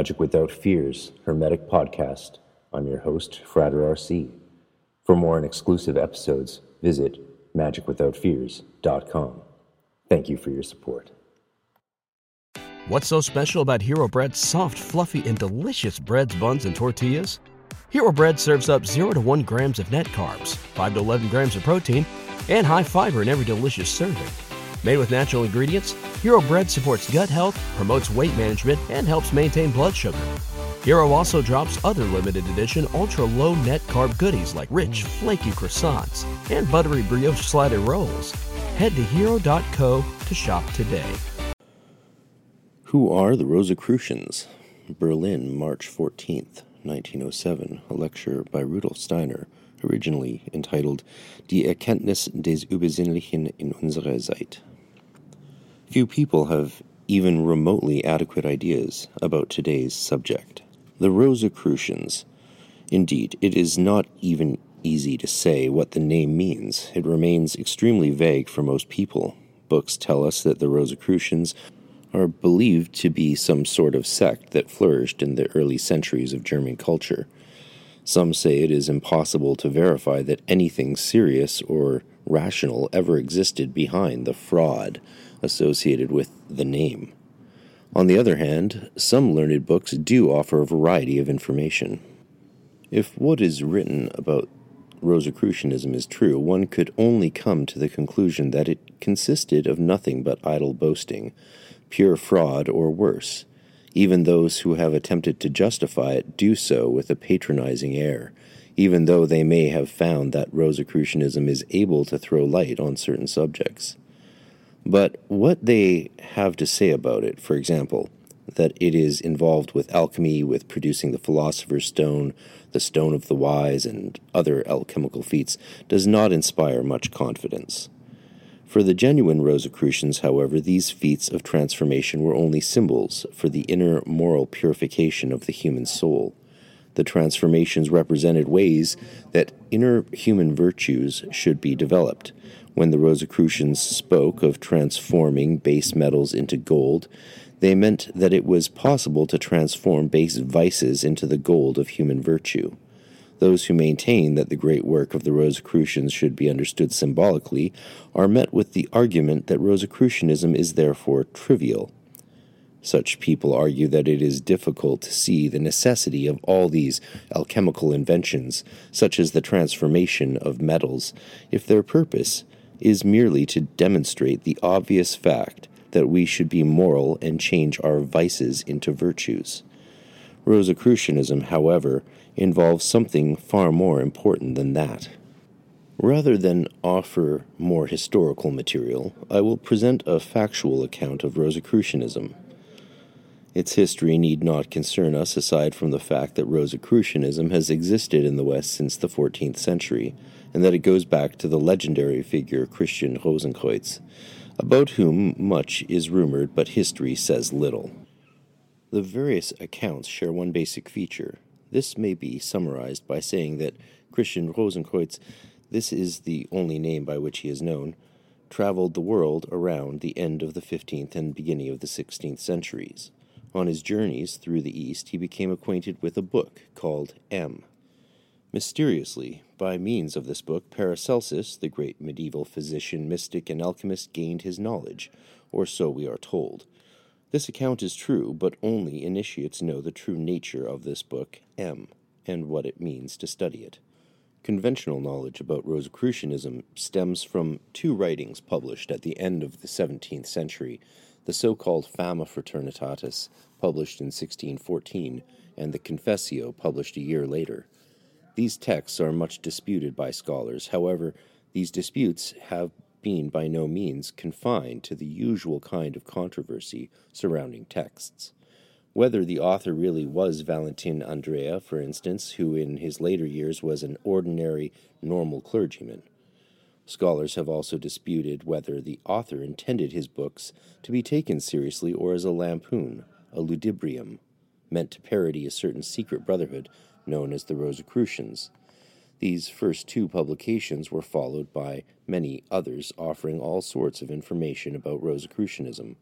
Magic Without Fears Hermetic Podcast. I'm your host, Frater RC. For more and exclusive episodes, visit magicwithoutfears.com. Thank you for your support. What's so special about Hero Bread's soft, fluffy, and delicious breads, buns, and tortillas? Hero Bread serves up 0 to 1 grams of net carbs, 5 to 11 grams of protein, and high fiber in every delicious serving. Made with natural ingredients, Hero Bread supports gut health, promotes weight management, and helps maintain blood sugar. Hero also drops other limited edition ultra low net carb goodies like rich, flaky croissants and buttery brioche slider rolls. Head to hero.co to shop today. Who are the Rosicrucians? Berlin, March 14th, 1907, a lecture by Rudolf Steiner, originally entitled Die Erkenntnis des Übersinnlichen in unserer Zeit. Few people have even remotely adequate ideas about today's subject. The Rosicrucians. Indeed, it is not even easy to say what the name means. It remains extremely vague for most people. Books tell us that the Rosicrucians are believed to be some sort of sect that flourished in the early centuries of German culture. Some say it is impossible to verify that anything serious or rational ever existed behind the fraud associated with the name. On the other hand, some learned books do offer a variety of information. If what is written about Rosicrucianism is true, one could only come to the conclusion that it consisted of nothing but idle boasting, pure fraud, or worse. Even those who have attempted to justify it do so with a patronizing air, even though they may have found that Rosicrucianism is able to throw light on certain subjects. But what they have to say about it, for example, that it is involved with alchemy, with producing the philosopher's stone, the stone of the wise, and other alchemical feats, does not inspire much confidence. For the genuine Rosicrucians, however, these feats of transformation were only symbols for the inner moral purification of the human soul. The transformations represented ways that inner human virtues should be developed, when the Rosicrucians spoke of transforming base metals into gold, they meant that it was possible to transform base vices into the gold of human virtue. Those who maintain that the great work of the Rosicrucians should be understood symbolically are met with the argument that Rosicrucianism is therefore trivial. Such people argue that it is difficult to see the necessity of all these alchemical inventions, such as the transformation of metals, if their purpose is merely to demonstrate the obvious fact that we should be moral and change our vices into virtues. Rosicrucianism, however, involves something far more important than that. Rather than offer more historical material, I will present a factual account of Rosicrucianism. Its history need not concern us aside from the fact that Rosicrucianism has existed in the West since the 14th century and that it goes back to the legendary figure Christian Rosenkreuz, about whom much is rumored but history says little. The various accounts share one basic feature. This may be summarized by saying that Christian Rosenkreuz, this is the only name by which he is known, traveled the world around the end of the 15th and beginning of the 16th centuries. On his journeys through the East, he became acquainted with a book called M. Mysteriously, by means of this book, Paracelsus, the great medieval physician, mystic, and alchemist, gained his knowledge, or so we are told. This account is true, but only initiates know the true nature of this book, M, and what it means to study it. Conventional knowledge about Rosicrucianism stems from two writings published at the end of the 17th century the so called Fama Fraternitatis, published in 1614, and the Confessio, published a year later. These texts are much disputed by scholars. However, these disputes have been by no means confined to the usual kind of controversy surrounding texts. Whether the author really was Valentin Andreae, for instance, who in his later years was an ordinary, normal clergyman. Scholars have also disputed whether the author intended his books to be taken seriously or as a lampoon, a ludibrium, meant to parody a certain secret brotherhood known as the Rosicrucians. These first two publications were followed by many others offering all sorts of information about Rosicrucianism.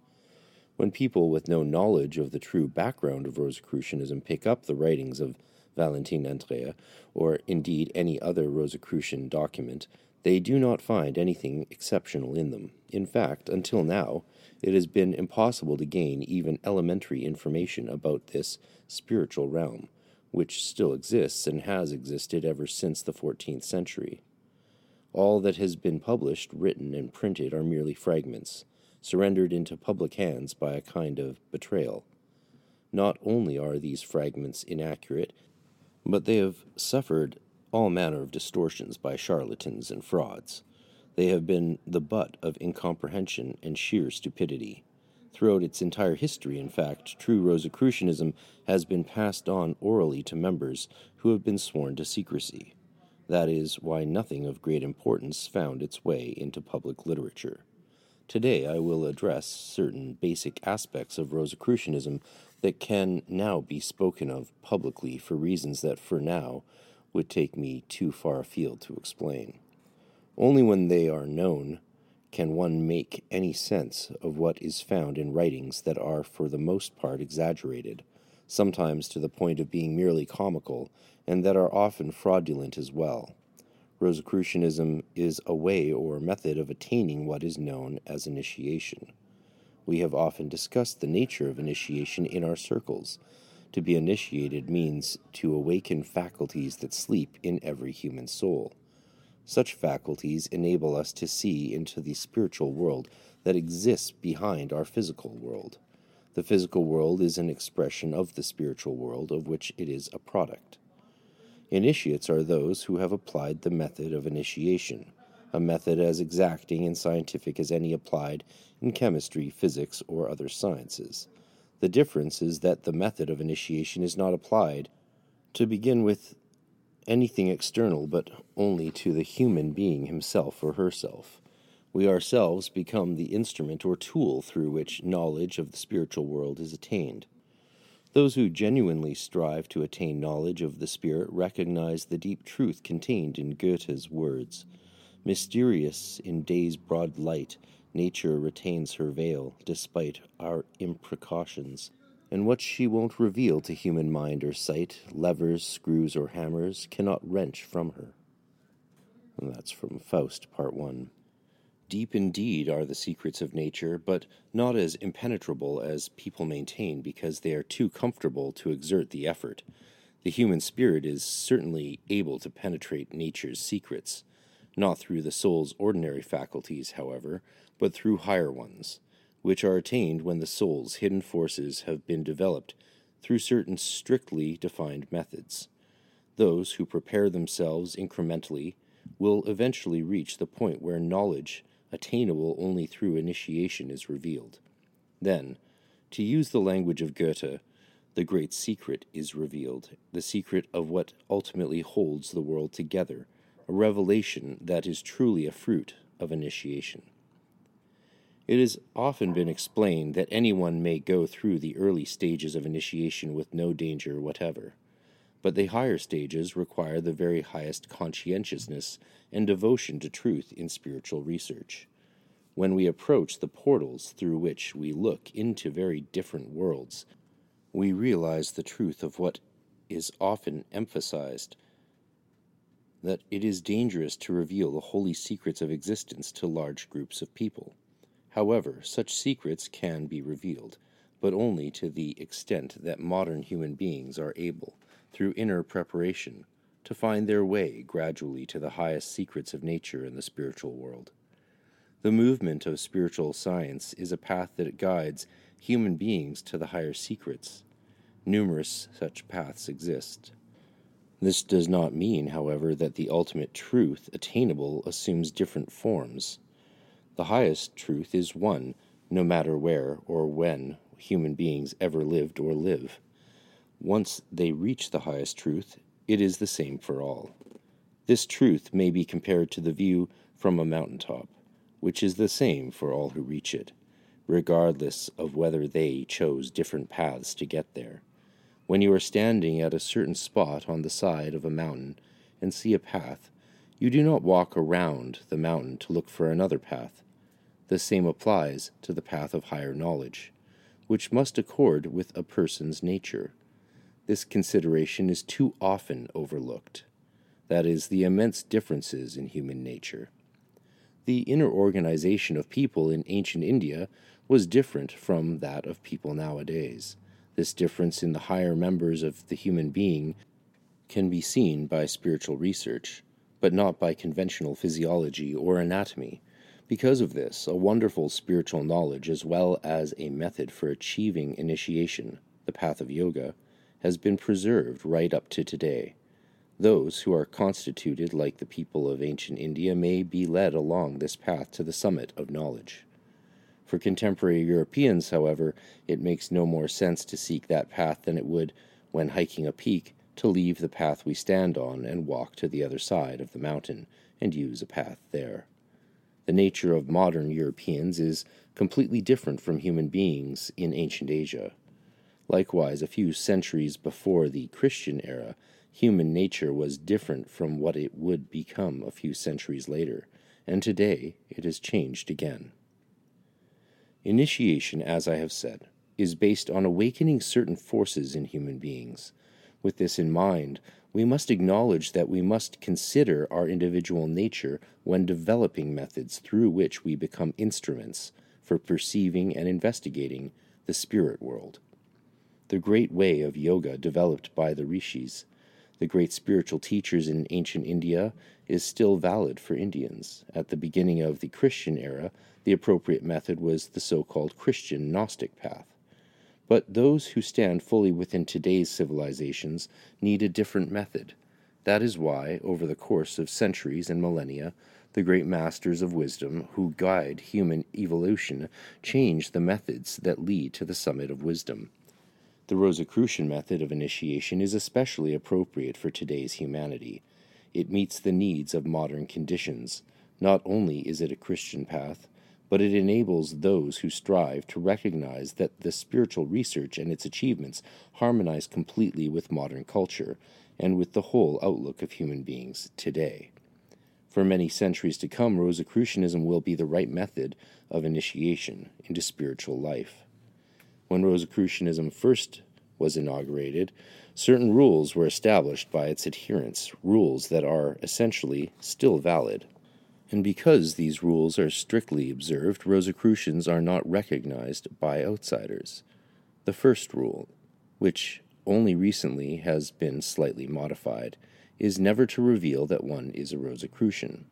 When people with no knowledge of the true background of Rosicrucianism pick up the writings of Valentin Andreae, or indeed any other Rosicrucian document, they do not find anything exceptional in them. In fact, until now, it has been impossible to gain even elementary information about this spiritual realm, which still exists and has existed ever since the 14th century. All that has been published, written, and printed are merely fragments surrendered into public hands by a kind of betrayal. Not only are these fragments inaccurate, but they have suffered all manner of distortions by charlatans and frauds. They have been the butt of incomprehension and sheer stupidity. Throughout its entire history, in fact, true Rosicrucianism has been passed on orally to members who have been sworn to secrecy. That is why nothing of great importance found its way into public literature. Today I will address certain basic aspects of Rosicrucianism that can now be spoken of publicly for reasons that for now would take me too far afield to explain. Only when they are known can one make any sense of what is found in writings that are for the most part exaggerated, sometimes to the point of being merely comical, and that are often fraudulent as well. Rosicrucianism is a way or method of attaining what is known as initiation. We have often discussed the nature of initiation in our circles. To be initiated means to awaken faculties that sleep in every human soul. Such faculties enable us to see into the spiritual world that exists behind our physical world. The physical world is an expression of the spiritual world of which it is a product. Initiates are those who have applied the method of initiation, a method as exacting and scientific as any applied in chemistry, physics, or other sciences. The difference is that the method of initiation is not applied to begin with anything external, but only to the human being himself or herself. We ourselves become the instrument or tool through which knowledge of the spiritual world is attained. Those who genuinely strive to attain knowledge of the Spirit recognize the deep truth contained in Goethe's words. Mysterious in day's broad light, nature retains her veil, despite our imprecautions. And what she won't reveal to human mind or sight, levers, screws, or hammers, cannot wrench from her. And that's from Faust, Part 1. Deep indeed are the secrets of nature, but not as impenetrable as people maintain because they are too comfortable to exert the effort. The human spirit is certainly able to penetrate nature's secrets, not through the soul's ordinary faculties, however, but through higher ones, which are attained when the soul's hidden forces have been developed through certain strictly defined methods. Those who prepare themselves incrementally will eventually reach the point where knowledge attainable only through initiation, is revealed. Then, to use the language of Goethe, the great secret is revealed, the secret of what ultimately holds the world together, a revelation that is truly a fruit of initiation. It has often been explained that anyone may go through the early stages of initiation with no danger whatever, but the higher stages require the very highest conscientiousness and devotion to truth in spiritual research. When we approach the portals through which we look into very different worlds, we realize the truth of what is often emphasized that it is dangerous to reveal the holy secrets of existence to large groups of people. However, such secrets can be revealed, but only to the extent that modern human beings are able, through inner preparation, to find their way gradually to the highest secrets of nature and the spiritual world. The movement of spiritual science is a path that guides human beings to the higher secrets. Numerous such paths exist. This does not mean, however, that the ultimate truth attainable assumes different forms. The highest truth is one, no matter where or when human beings ever lived or live. Once they reach the highest truth, it is the same for all. This truth may be compared to the view from a mountain top, which is the same for all who reach it, regardless of whether they chose different paths to get there. When you are standing at a certain spot on the side of a mountain and see a path, you do not walk around the mountain to look for another path. The same applies to the path of higher knowledge. which must accord with a person's nature. This consideration is too often overlooked. That is, the immense differences in human nature. The inner organization of people in ancient India was different from that of people nowadays. This difference in the higher members of the human being can be seen by spiritual research, but not by conventional physiology or anatomy. Because of this, a wonderful spiritual knowledge, as well as a method for achieving initiation, the path of yoga, has been preserved right up to today. Those who are constituted like the people of ancient India may be led along this path to the summit of knowledge. For contemporary Europeans, however, it makes no more sense to seek that path than it would, when hiking a peak, to leave the path we stand on and walk to the other side of the mountain and use a path there. The nature of modern Europeans is completely different from human beings in ancient Asia. Likewise, a few centuries before the Christian era, human nature was different from what it would become a few centuries later, and today it has changed again. Initiation, as I have said, is based on awakening certain forces in human beings. With this in mind, we must acknowledge that we must consider our individual nature when developing methods through which we become instruments for perceiving and investigating the spirit world. The great way of yoga developed by the rishis, the great spiritual teachers in ancient India, is still valid for Indians. At the beginning of the Christian era, the appropriate method was the so called Christian Gnostic path. But those who stand fully within today's civilizations need a different method. That is why, over the course of centuries and millennia, the great masters of wisdom who guide human evolution change the methods that lead to the summit of wisdom. The Rosicrucian method of initiation is especially appropriate for today's humanity. It meets the needs of modern conditions. Not only is it a Christian path, but it enables those who strive to recognize that the spiritual research and its achievements harmonize completely with modern culture and with the whole outlook of human beings today. For many centuries to come, Rosicrucianism will be the right method of initiation into spiritual life. When Rosicrucianism first was inaugurated, certain rules were established by its adherents, rules that are essentially still valid. And because these rules are strictly observed, Rosicrucians are not recognized by outsiders. The first rule, which only recently has been slightly modified, is never to reveal that one is a Rosicrucian.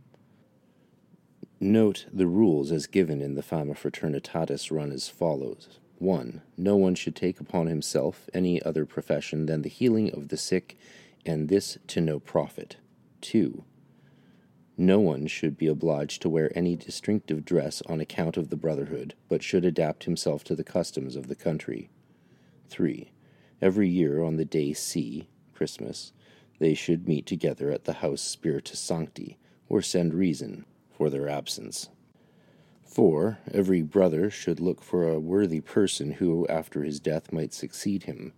Note the rules as given in the Fama Fraternitatis run as follows 1. No one should take upon himself any other profession than the healing of the sick, and this to no profit. 2. No one should be obliged to wear any distinctive dress on account of the brotherhood, but should adapt himself to the customs of the country. 3. Every year on the day C, Christmas, they should meet together at the house Spiritus Sancti, or send reason for their absence. 4. Every brother should look for a worthy person who, after his death, might succeed him.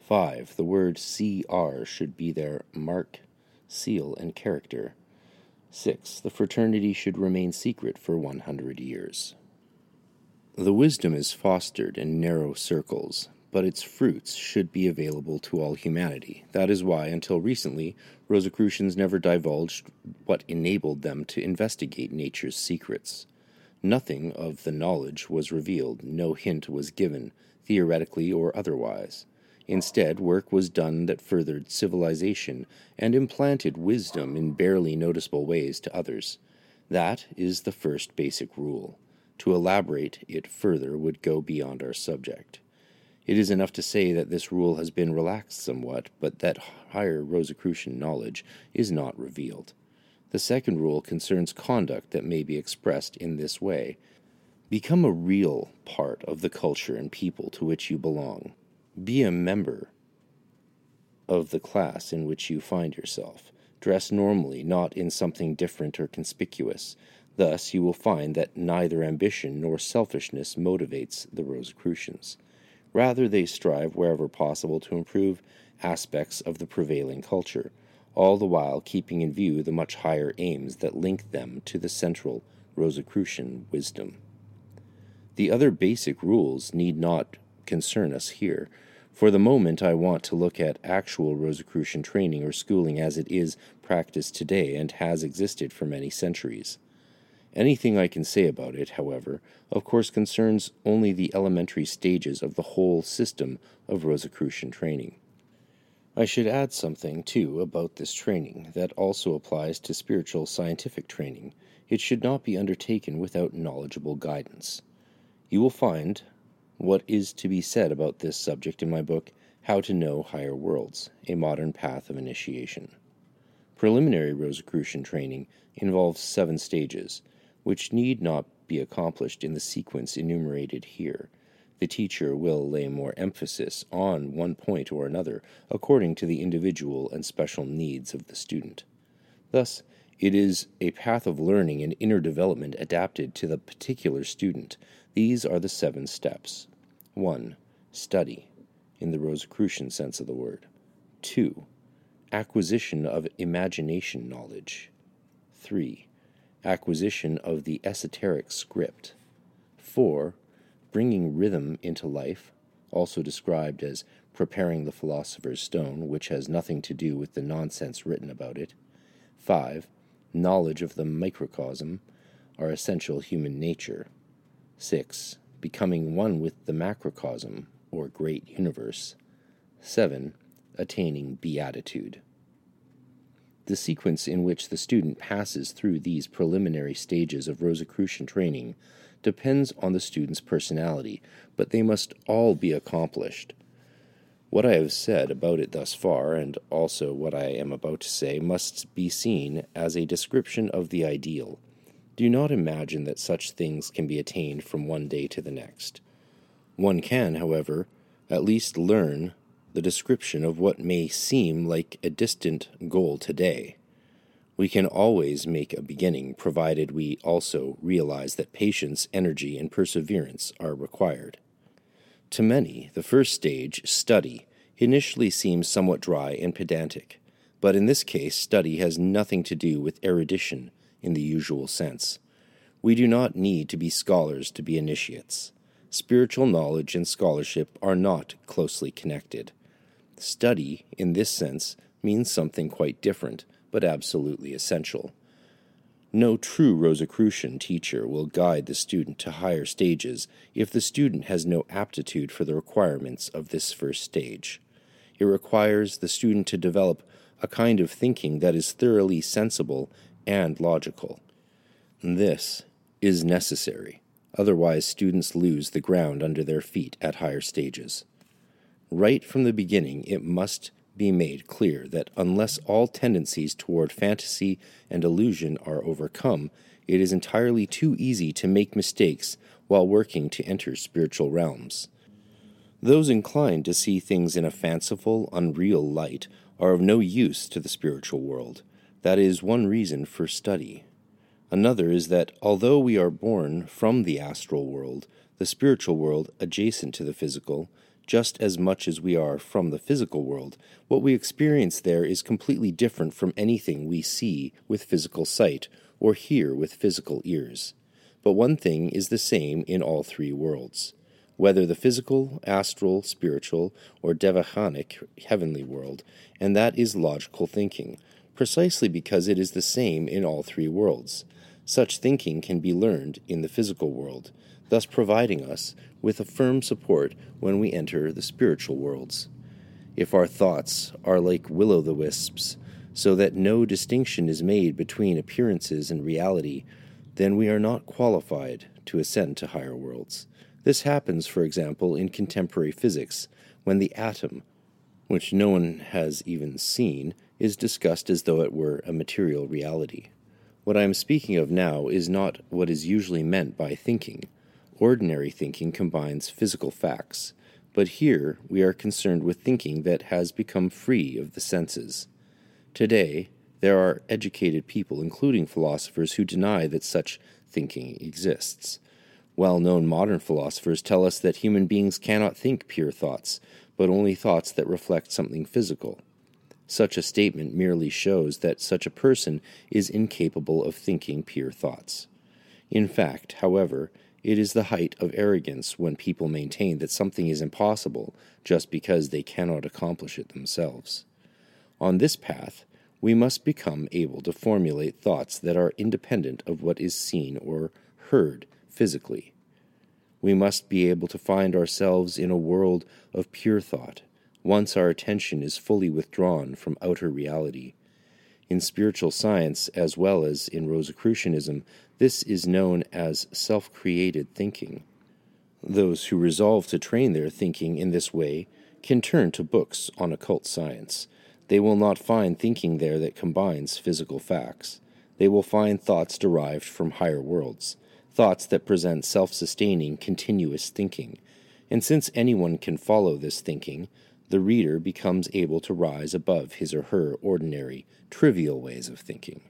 5. The word CR should be their mark, seal, and character. 6. The fraternity should remain secret for 100 years. The wisdom is fostered in narrow circles, but its fruits should be available to all humanity. That is why, until recently, Rosicrucians never divulged what enabled them to investigate nature's secrets. Nothing of the knowledge was revealed, no hint was given, theoretically or otherwise. Instead, work was done that furthered civilization and implanted wisdom in barely noticeable ways to others. That is the first basic rule. To elaborate it further would go beyond our subject. It is enough to say that this rule has been relaxed somewhat, but that higher Rosicrucian knowledge is not revealed. The second rule concerns conduct that may be expressed in this way. Become a real part of the culture and people to which you belong. Be a member of the class in which you find yourself. Dress normally, not in something different or conspicuous. Thus, you will find that neither ambition nor selfishness motivates the Rosicrucians. Rather, they strive wherever possible to improve aspects of the prevailing culture, all the while keeping in view the much higher aims that link them to the central Rosicrucian wisdom. The other basic rules need not concern us here. For the moment, I want to look at actual Rosicrucian training or schooling as it is practiced today and has existed for many centuries. Anything I can say about it, however, of course concerns only the elementary stages of the whole system of Rosicrucian training. I should add something, too, about this training that also applies to spiritual scientific training. It should not be undertaken without knowledgeable guidance. You will find what is to be said about this subject in my book, How to Know Higher Worlds A Modern Path of Initiation. Preliminary Rosicrucian training involves seven stages, which need not be accomplished in the sequence enumerated here the teacher will lay more emphasis on one point or another according to the individual and special needs of the student. Thus, it is a path of learning and inner development adapted to the particular student. These are the seven steps 1. Study, in the Rosicrucian sense of the word. 2. Acquisition of imagination knowledge. 3. Acquisition of the esoteric script. 4 bringing rhythm into life, also described as preparing the philosopher's stone, which has nothing to do with the nonsense written about it. 5. Knowledge of the microcosm, our essential human nature. 6. Becoming one with the macrocosm, or great universe. 7. Attaining beatitude. The sequence in which the student passes through these preliminary stages of Rosicrucian training depends on the student's personality, but they must all be accomplished. What I have said about it thus far, and also what I am about to say, must be seen as a description of the ideal. Do not imagine that such things can be attained from one day to the next. One can, however, at least learn the description of what may seem like a distant goal today. We can always make a beginning, provided we also realize that patience, energy, and perseverance are required. To many, the first stage, study, initially seems somewhat dry and pedantic, but in this case, study has nothing to do with erudition in the usual sense. We do not need to be scholars to be initiates. Spiritual knowledge and scholarship are not closely connected. Study, in this sense, means something quite different but absolutely essential. No true Rosicrucian teacher will guide the student to higher stages if the student has no aptitude for the requirements of this first stage. It requires the student to develop a kind of thinking that is thoroughly sensible and logical. This is necessary, otherwise, students lose the ground under their feet at higher stages. Right from the beginning, it must be made clear that unless all tendencies toward fantasy and illusion are overcome, it is entirely too easy to make mistakes while working to enter spiritual realms. Those inclined to see things in a fanciful, unreal light are of no use to the spiritual world. That is one reason for study. Another is that although we are born from the astral world, the spiritual world adjacent to the physical, just as much as we are from the physical world, what we experience there is completely different from anything we see with physical sight or hear with physical ears. But one thing is the same in all three worlds. Whether the physical, astral, spiritual, or devachanic heavenly world, and that is logical thinking, precisely because it is the same in all three worlds. Such thinking can be learned in the physical world, thus providing us with a firm support when we enter the spiritual worlds. If our thoughts are like will o' the wisps, so that no distinction is made between appearances and reality, then we are not qualified to ascend to higher worlds. This happens, for example, in contemporary physics, when the atom, which no one has even seen, is discussed as though it were a material reality. What I am speaking of now is not what is usually meant by thinking. Ordinary thinking combines physical facts, but here we are concerned with thinking that has become free of the senses. Today, there are educated people, including philosophers, who deny that such thinking exists. Well known modern philosophers tell us that human beings cannot think pure thoughts, but only thoughts that reflect something physical. Such a statement merely shows that such a person is incapable of thinking pure thoughts. In fact, however, It is the height of arrogance when people maintain that something is impossible just because they cannot accomplish it themselves. On this path, we must become able to formulate thoughts that are independent of what is seen or heard physically. We must be able to find ourselves in a world of pure thought, once our attention is fully withdrawn from outer reality. In spiritual science, as well as in Rosicrucianism, this is known as self created thinking. Those who resolve to train their thinking in this way can turn to books on occult science. They will not find thinking there that combines physical facts. They will find thoughts derived from higher worlds, thoughts that present self sustaining, continuous thinking. And since anyone can follow this thinking, the reader becomes able to rise above his or her ordinary, trivial ways of thinking.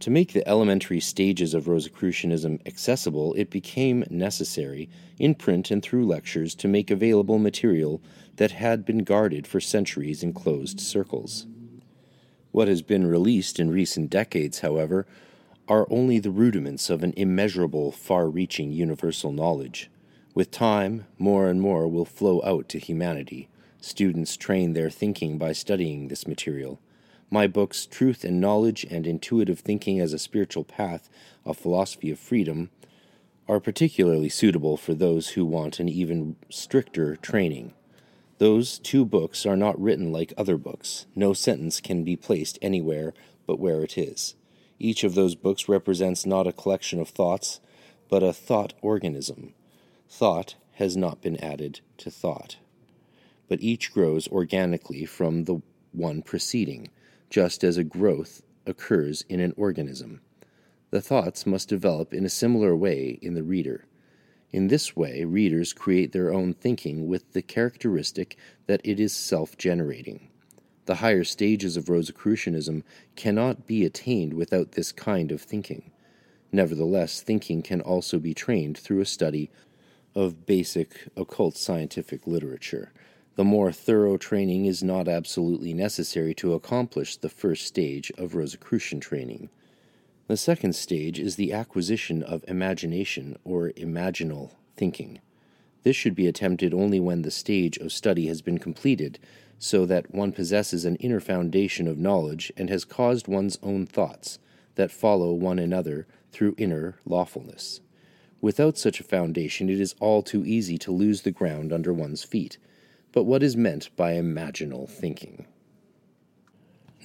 To make the elementary stages of Rosicrucianism accessible, it became necessary, in print and through lectures, to make available material that had been guarded for centuries in closed circles. What has been released in recent decades, however, are only the rudiments of an immeasurable, far reaching universal knowledge. With time, more and more will flow out to humanity. Students train their thinking by studying this material. My books, Truth and Knowledge and Intuitive Thinking as a Spiritual Path, A Philosophy of Freedom, are particularly suitable for those who want an even stricter training. Those two books are not written like other books. No sentence can be placed anywhere but where it is. Each of those books represents not a collection of thoughts, but a thought organism. Thought has not been added to thought, but each grows organically from the one preceding just as a growth occurs in an organism. The thoughts must develop in a similar way in the reader. In this way, readers create their own thinking with the characteristic that it is self generating. The higher stages of Rosicrucianism cannot be attained without this kind of thinking. Nevertheless, thinking can also be trained through a study of basic occult scientific literature. The more thorough training is not absolutely necessary to accomplish the first stage of Rosicrucian training. The second stage is the acquisition of imagination or imaginal thinking. This should be attempted only when the stage of study has been completed, so that one possesses an inner foundation of knowledge and has caused one's own thoughts that follow one another through inner lawfulness. Without such a foundation, it is all too easy to lose the ground under one's feet but what is meant by imaginal thinking.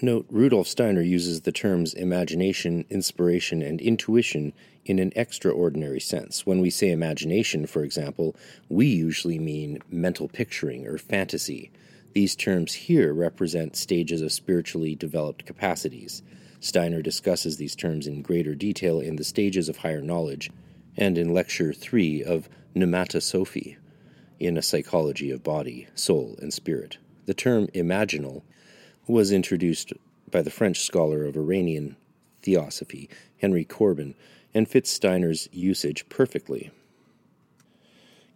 Note Rudolf Steiner uses the terms imagination, inspiration, and intuition in an extraordinary sense. When we say imagination, for example, we usually mean mental picturing or fantasy. These terms here represent stages of spiritually developed capacities. Steiner discusses these terms in greater detail in the stages of higher knowledge and in Lecture 3 of Pneumatosophy in a psychology of body, soul, and spirit. The term imaginal was introduced by the French scholar of Iranian theosophy, Henry Corbin, and fits Steiner's usage perfectly.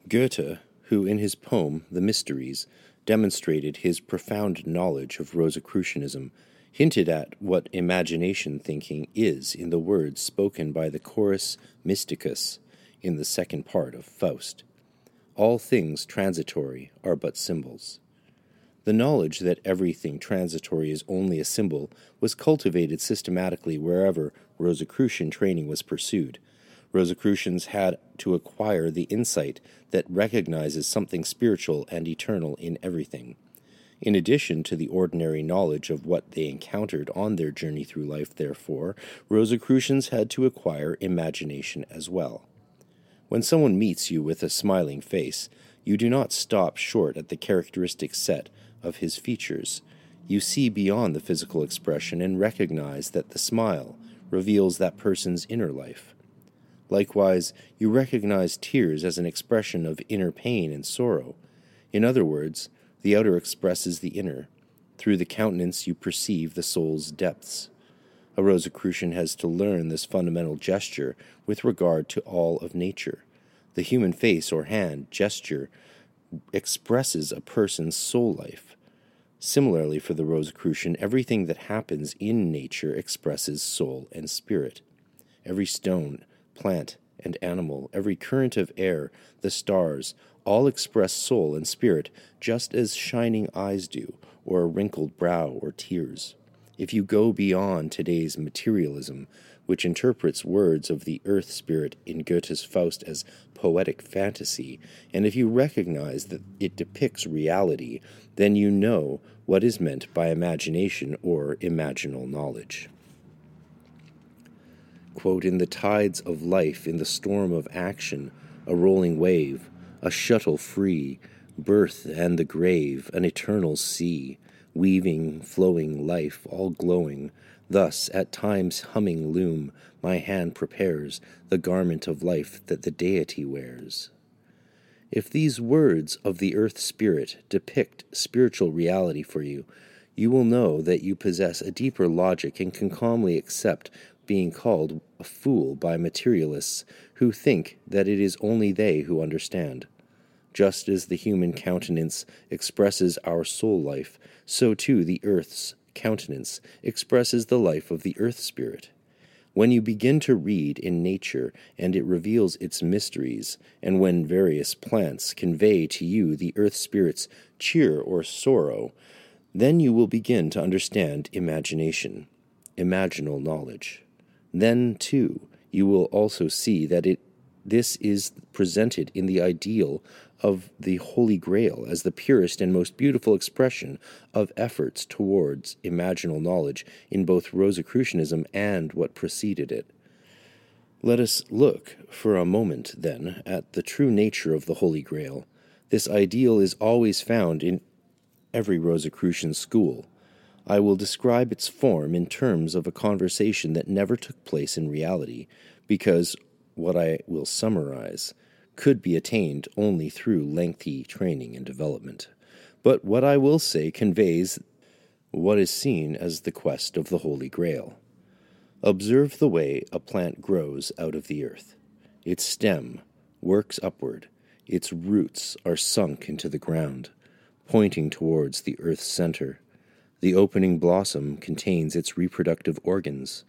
Goethe, who in his poem The Mysteries demonstrated his profound knowledge of Rosicrucianism, hinted at what imagination thinking is in the words spoken by the chorus mysticus in the second part of Faust. All things transitory are but symbols. The knowledge that everything transitory is only a symbol was cultivated systematically wherever Rosicrucian training was pursued. Rosicrucians had to acquire the insight that recognizes something spiritual and eternal in everything. In addition to the ordinary knowledge of what they encountered on their journey through life, therefore, Rosicrucians had to acquire imagination as well. When someone meets you with a smiling face, you do not stop short at the characteristic set of his features. You see beyond the physical expression and recognize that the smile reveals that person's inner life. Likewise, you recognize tears as an expression of inner pain and sorrow. In other words, the outer expresses the inner. Through the countenance, you perceive the soul's depths. A Rosicrucian has to learn this fundamental gesture with regard to all of nature. The human face or hand gesture expresses a person's soul life. Similarly, for the Rosicrucian, everything that happens in nature expresses soul and spirit. Every stone, plant, and animal, every current of air, the stars, all express soul and spirit just as shining eyes do, or a wrinkled brow or tears. If you go beyond today's materialism, which interprets words of the earth spirit in Goethe's Faust as poetic fantasy, and if you recognize that it depicts reality, then you know what is meant by imagination or imaginal knowledge. Quote, in the tides of life, in the storm of action, a rolling wave, a shuttle free, birth and the grave, an eternal sea, weaving, flowing life, all glowing. Thus, at times humming loom, my hand prepares the garment of life that the deity wears. If these words of the earth spirit depict spiritual reality for you, you will know that you possess a deeper logic and can calmly accept being called a fool by materialists who think that it is only they who understand. Just as the human countenance expresses our soul life, so too the earth's countenance expresses the life of the earth spirit. When you begin to read in nature and it reveals its mysteries, and when various plants convey to you the earth spirit's cheer or sorrow, then you will begin to understand imagination, imaginal knowledge. Then, too, you will also see that it this is presented in the ideal of the Holy Grail as the purest and most beautiful expression of efforts towards imaginal knowledge in both Rosicrucianism and what preceded it. Let us look for a moment, then, at the true nature of the Holy Grail. This ideal is always found in every Rosicrucian school. I will describe its form in terms of a conversation that never took place in reality, because what I will summarize could be attained only through lengthy training and development. But what I will say conveys what is seen as the quest of the Holy Grail. Observe the way a plant grows out of the earth. Its stem works upward, its roots are sunk into the ground, pointing towards the earth's center. The opening blossom contains its reproductive organs,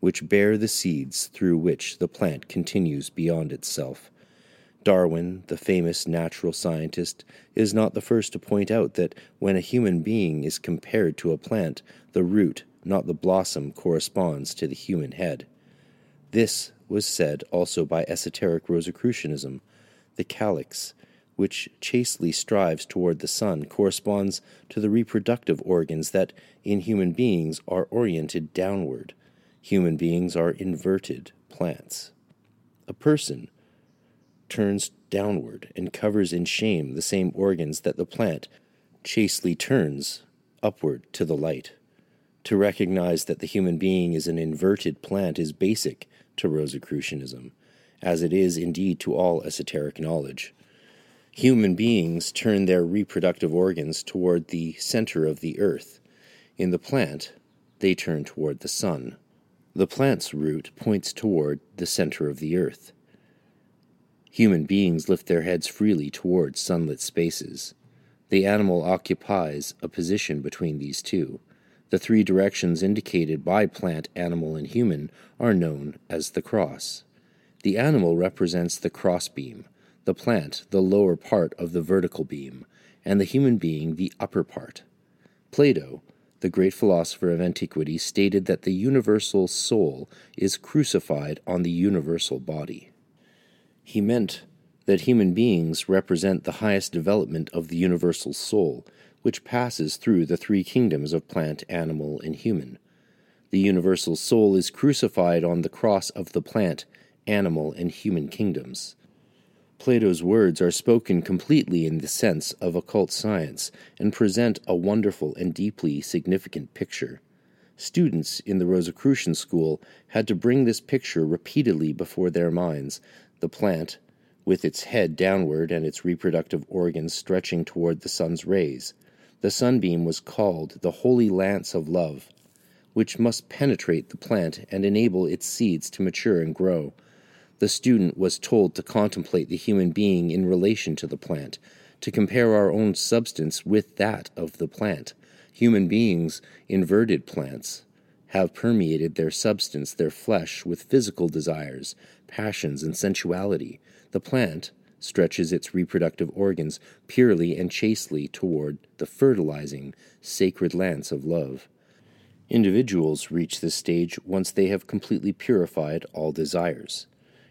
which bear the seeds through which the plant continues beyond itself Darwin, the famous natural scientist, is not the first to point out that when a human being is compared to a plant, the root, not the blossom, corresponds to the human head. This was said also by esoteric Rosicrucianism. The calyx, which chastely strives toward the sun, corresponds to the reproductive organs that, in human beings, are oriented downward. Human beings are inverted plants. A person, turns downward and covers in shame the same organs that the plant chastely turns upward to the light. To recognize that the human being is an inverted plant is basic to Rosicrucianism, as it is indeed to all esoteric knowledge. Human beings turn their reproductive organs toward the center of the earth. In the plant, they turn toward the sun. The plant's root points toward the center of the earth. Human beings lift their heads freely towards sunlit spaces. The animal occupies a position between these two. The three directions indicated by plant, animal, and human are known as the cross. The animal represents the cross beam, the plant the lower part of the vertical beam, and the human being the upper part. Plato, the great philosopher of antiquity, stated that the universal soul is crucified on the universal body. He meant that human beings represent the highest development of the universal soul, which passes through the three kingdoms of plant, animal, and human. The universal soul is crucified on the cross of the plant, animal, and human kingdoms. Plato's words are spoken completely in the sense of occult science and present a wonderful and deeply significant picture. Students in the Rosicrucian school had to bring this picture repeatedly before their minds the plant, with its head downward and its reproductive organs stretching toward the sun's rays. The sunbeam was called the holy lance of love, which must penetrate the plant and enable its seeds to mature and grow. The student was told to contemplate the human being in relation to the plant, to compare our own substance with that of the plant. Human beings, inverted plants, have permeated their substance, their flesh, with physical desires, passions, and sensuality. The plant stretches its reproductive organs purely and chastely toward the fertilizing, sacred lance of love. Individuals reach this stage once they have completely purified all desires.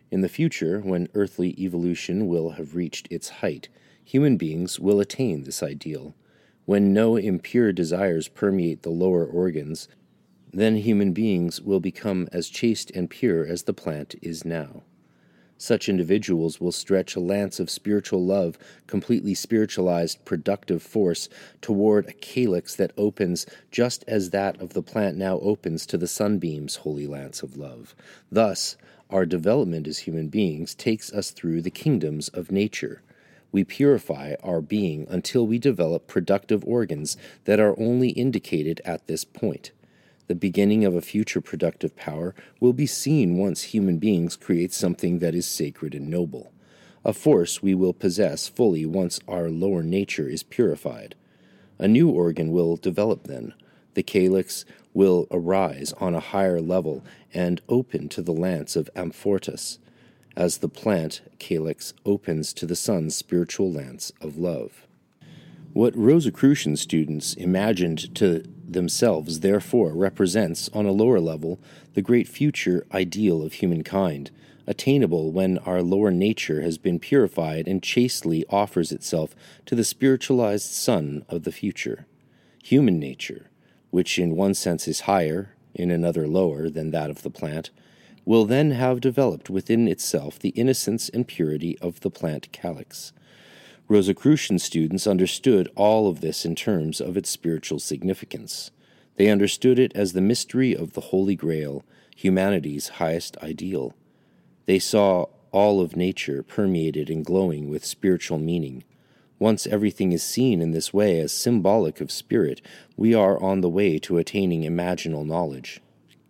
In the future, when earthly evolution will have reached its height, human beings will attain this ideal. When no impure desires permeate the lower organs, then human beings will become as chaste and pure as the plant is now. Such individuals will stretch a lance of spiritual love, completely spiritualized productive force, toward a calyx that opens just as that of the plant now opens to the sunbeam's holy lance of love. Thus, our development as human beings takes us through the kingdoms of nature. We purify our being until we develop productive organs that are only indicated at this point. The beginning of a future productive power will be seen once human beings create something that is sacred and noble, a force we will possess fully once our lower nature is purified. A new organ will develop then. The calyx will arise on a higher level and open to the lance of Amfortas, as the plant calyx opens to the sun's spiritual lance of love. What Rosicrucian students imagined to themselves, therefore, represents, on a lower level, the great future ideal of humankind, attainable when our lower nature has been purified and chastely offers itself to the spiritualized sun of the future. Human nature, which in one sense is higher, in another lower than that of the plant, will then have developed within itself the innocence and purity of the plant calyx Rosicrucian students understood all of this in terms of its spiritual significance. They understood it as the mystery of the Holy Grail, humanity's highest ideal. They saw all of nature permeated and glowing with spiritual meaning. Once everything is seen in this way as symbolic of spirit, we are on the way to attaining imaginal knowledge.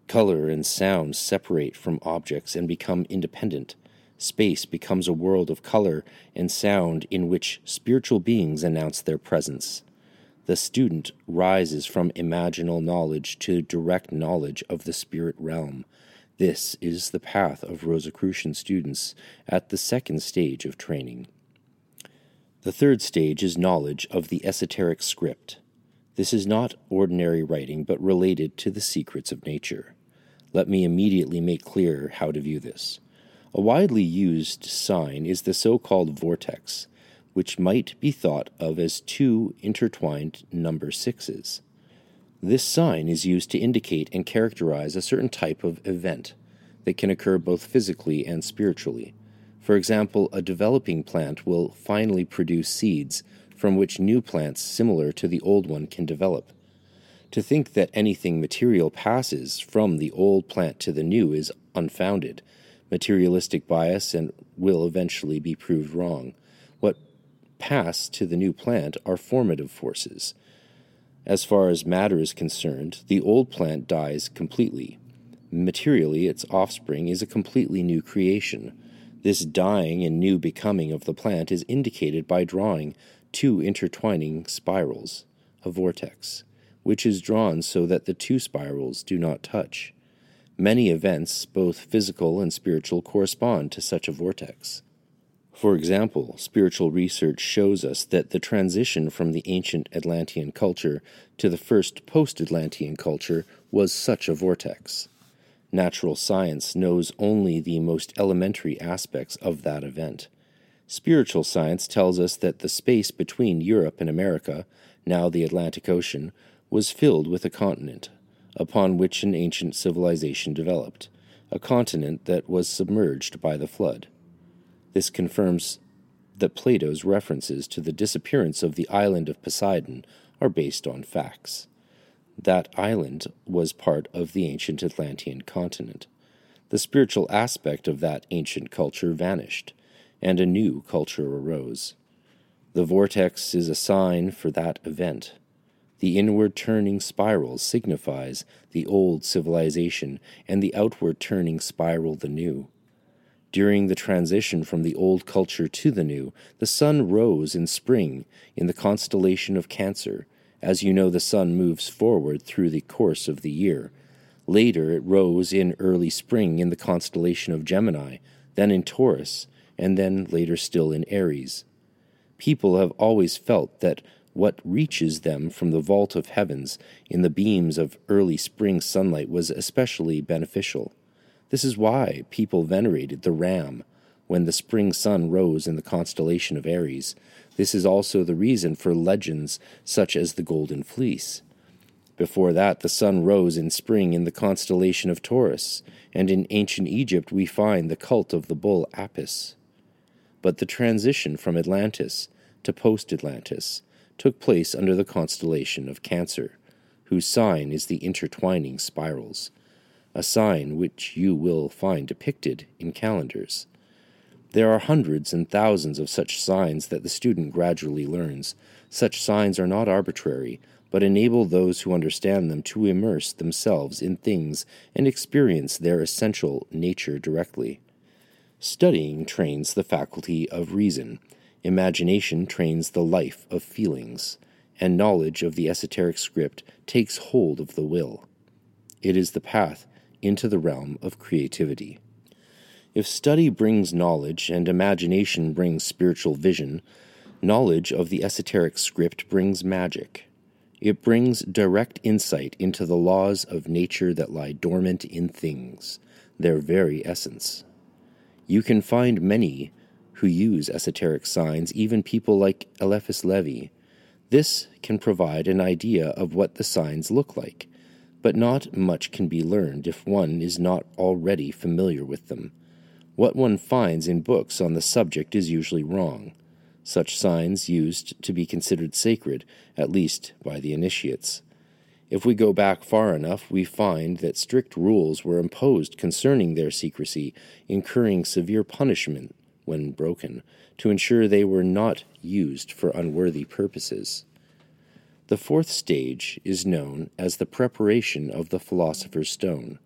Color and sound separate from objects and become independent. Space becomes a world of color and sound in which spiritual beings announce their presence. The student rises from imaginal knowledge to direct knowledge of the spirit realm. This is the path of Rosicrucian students at the second stage of training. The third stage is knowledge of the esoteric script. This is not ordinary writing, but related to the secrets of nature. Let me immediately make clear how to view this. A widely used sign is the so called vortex, which might be thought of as two intertwined number sixes. This sign is used to indicate and characterize a certain type of event that can occur both physically and spiritually. For example, a developing plant will finally produce seeds from which new plants similar to the old one can develop. To think that anything material passes from the old plant to the new is unfounded materialistic bias and will eventually be proved wrong. What pass to the new plant are formative forces. As far as matter is concerned, the old plant dies completely. Materially, its offspring is a completely new creation. This dying and new becoming of the plant is indicated by drawing two intertwining spirals, a vortex, which is drawn so that the two spirals do not touch. Many events, both physical and spiritual, correspond to such a vortex. For example, spiritual research shows us that the transition from the ancient Atlantean culture to the first post Atlantean culture was such a vortex. Natural science knows only the most elementary aspects of that event. Spiritual science tells us that the space between Europe and America, now the Atlantic Ocean, was filled with a continent, upon which an ancient civilization developed, a continent that was submerged by the flood. This confirms that Plato's references to the disappearance of the island of Poseidon are based on facts. That island was part of the ancient Atlantean continent. The spiritual aspect of that ancient culture vanished, and a new culture arose. The vortex is a sign for that event. The inward turning spiral signifies the old civilization, and the outward turning spiral the new. During the transition from the old culture to the new, the sun rose in spring in the constellation of Cancer. As you know, the sun moves forward through the course of the year. Later, it rose in early spring in the constellation of Gemini, then in Taurus, and then later still in Aries. People have always felt that what reaches them from the vault of heavens in the beams of early spring sunlight was especially beneficial. This is why people venerated the ram when the spring sun rose in the constellation of Aries. This is also the reason for legends such as the Golden Fleece. Before that, the sun rose in spring in the constellation of Taurus, and in ancient Egypt we find the cult of the bull Apis. But the transition from Atlantis to post Atlantis took place under the constellation of Cancer, whose sign is the intertwining spirals, a sign which you will find depicted in calendars. There are hundreds and thousands of such signs that the student gradually learns. Such signs are not arbitrary, but enable those who understand them to immerse themselves in things and experience their essential nature directly. Studying trains the faculty of reason, imagination trains the life of feelings, and knowledge of the esoteric script takes hold of the will. It is the path into the realm of creativity. If study brings knowledge and imagination brings spiritual vision, knowledge of the esoteric script brings magic. It brings direct insight into the laws of nature that lie dormant in things, their very essence. You can find many who use esoteric signs, even people like Eliphas Levi. This can provide an idea of what the signs look like, but not much can be learned if one is not already familiar with them. What one finds in books on the subject is usually wrong. Such signs used to be considered sacred, at least by the initiates. If we go back far enough, we find that strict rules were imposed concerning their secrecy, incurring severe punishment when broken, to ensure they were not used for unworthy purposes. The fourth stage is known as the preparation of the philosopher's stone,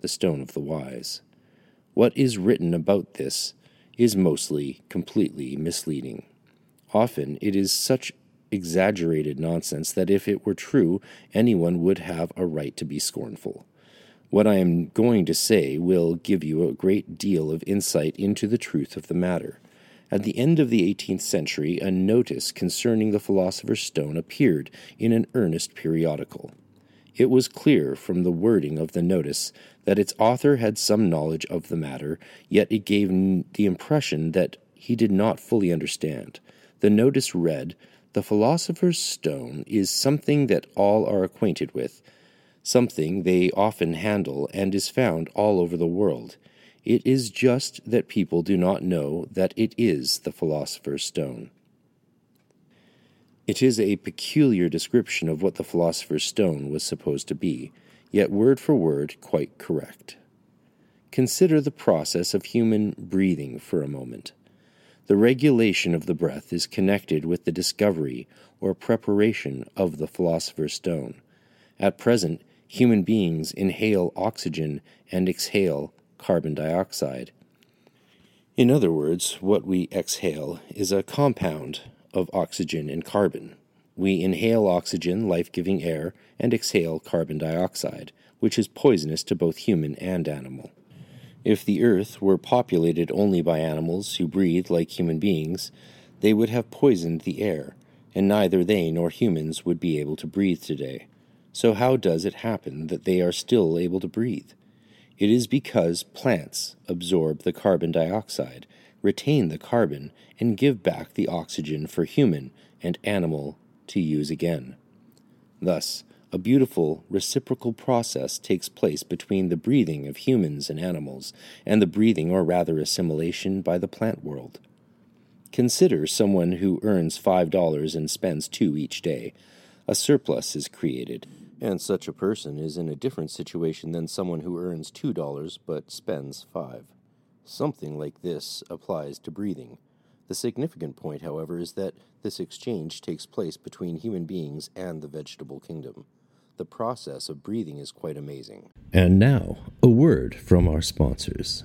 the stone of the wise. What is written about this is mostly completely misleading. Often it is such exaggerated nonsense that if it were true, anyone would have a right to be scornful. What I am going to say will give you a great deal of insight into the truth of the matter. At the end of the 18th century, a notice concerning the Philosopher's Stone appeared in an earnest periodical. It was clear from the wording of the notice that its author had some knowledge of the matter, yet it gave the impression that he did not fully understand. The notice read, The philosopher's stone is something that all are acquainted with, something they often handle, and is found all over the world. It is just that people do not know that it is the philosopher's stone. It is a peculiar description of what the philosopher's stone was supposed to be, yet word for word quite correct. Consider the process of human breathing for a moment. The regulation of the breath is connected with the discovery or preparation of the philosopher's stone. At present, human beings inhale oxygen and exhale carbon dioxide. In other words, what we exhale is a compound of oxygen and carbon. We inhale oxygen, life giving air, and exhale carbon dioxide, which is poisonous to both human and animal. If the earth were populated only by animals who breathe like human beings, they would have poisoned the air, and neither they nor humans would be able to breathe today. So, how does it happen that they are still able to breathe? It is because plants absorb the carbon dioxide retain the carbon, and give back the oxygen for human and animal to use again. Thus, a beautiful reciprocal process takes place between the breathing of humans and animals and the breathing or rather assimilation by the plant world. Consider someone who earns $5 and spends 2 each day. A surplus is created, and such a person is in a different situation than someone who earns $2 but spends 5. Something like this applies to breathing. The significant point, however, is that this exchange takes place between human beings and the vegetable kingdom. The process of breathing is quite amazing. And now, a word from our sponsors.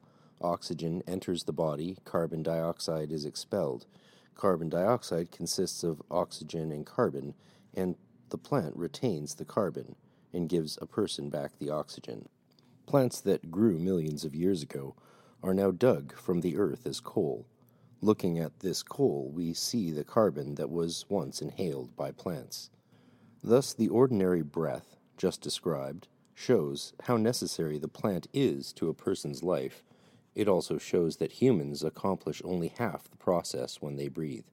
Oxygen enters the body, carbon dioxide is expelled. Carbon dioxide consists of oxygen and carbon, and the plant retains the carbon and gives a person back the oxygen. Plants that grew millions of years ago are now dug from the earth as coal. Looking at this coal, we see the carbon that was once inhaled by plants. Thus, the ordinary breath, just described, shows how necessary the plant is to a person's life it also shows that humans accomplish only half the process when they breathe.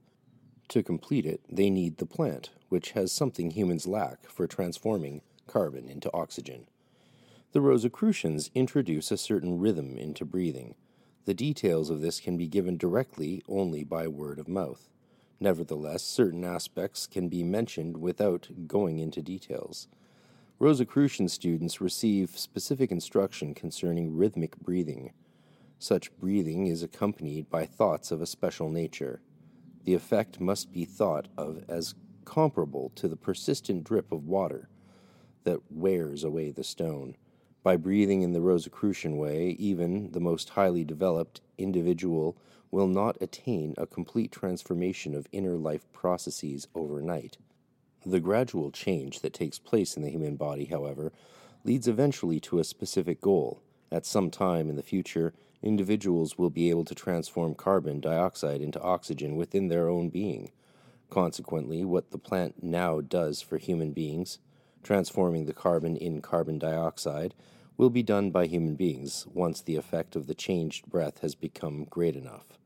To complete it, they need the plant, which has something humans lack for transforming carbon into oxygen. The Rosicrucians introduce a certain rhythm into breathing. The details of this can be given directly only by word of mouth. Nevertheless, certain aspects can be mentioned without going into details. Rosicrucian students receive specific instruction concerning rhythmic breathing. Such breathing is accompanied by thoughts of a special nature. The effect must be thought of as comparable to the persistent drip of water that wears away the stone. By breathing in the Rosicrucian way, even the most highly developed individual will not attain a complete transformation of inner life processes overnight. The gradual change that takes place in the human body, however, leads eventually to a specific goal. At some time in the future, individuals will be able to transform carbon dioxide into oxygen within their own being. Consequently, what the plant now does for human beings, transforming the carbon in carbon dioxide, will be done by human beings once the effect of the changed breath has become great enough.